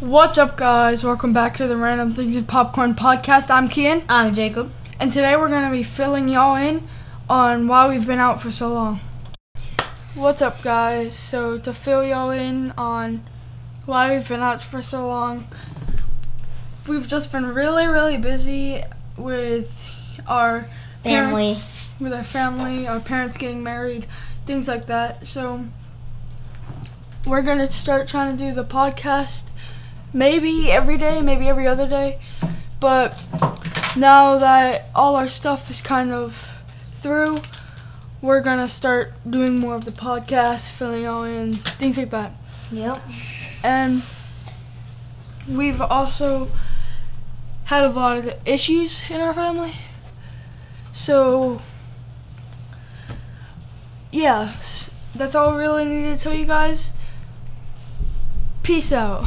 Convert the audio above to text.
What's up, guys? Welcome back to the Random Things and Popcorn podcast. I'm Kian, I'm Jacob. and today we're going to be filling y'all in on why we've been out for so long. What's up, guys? So, to fill y'all in on why we've been out for so long, we've just been really, really busy with our Family. parents, with our family, our parents getting married, things like that. So, we're going to start trying to do the podcast maybe every day, maybe every other day. But now that all our stuff is kind of through, we're gonna start doing more of the podcast, filling all in, things like that. Yep. And we've also had a lot of issues in our family. So, yeah, that's all we really needed to tell you guys. Peace out.